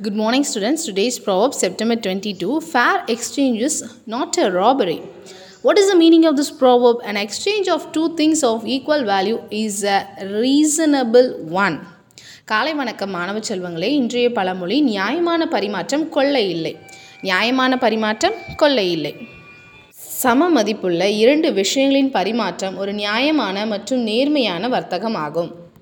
Good morning, students. Today's proverb, September 22. Fair exchange is not a robbery. What is the meaning of this proverb? An exchange of two things of equal value is a reasonable one. காலை வணக்கம் மாணவ செல்வங்களே இன்றைய பழமொழி நியாயமான பரிமாற்றம் கொள்ளை இல்லை நியாயமான பரிமாற்றம் கொள்ளை இல்லை சம மதிப்புள்ள இரண்டு விஷயங்களின் பரிமாற்றம் ஒரு நியாயமான மற்றும் நேர்மையான வர்த்தகம் ஆகும்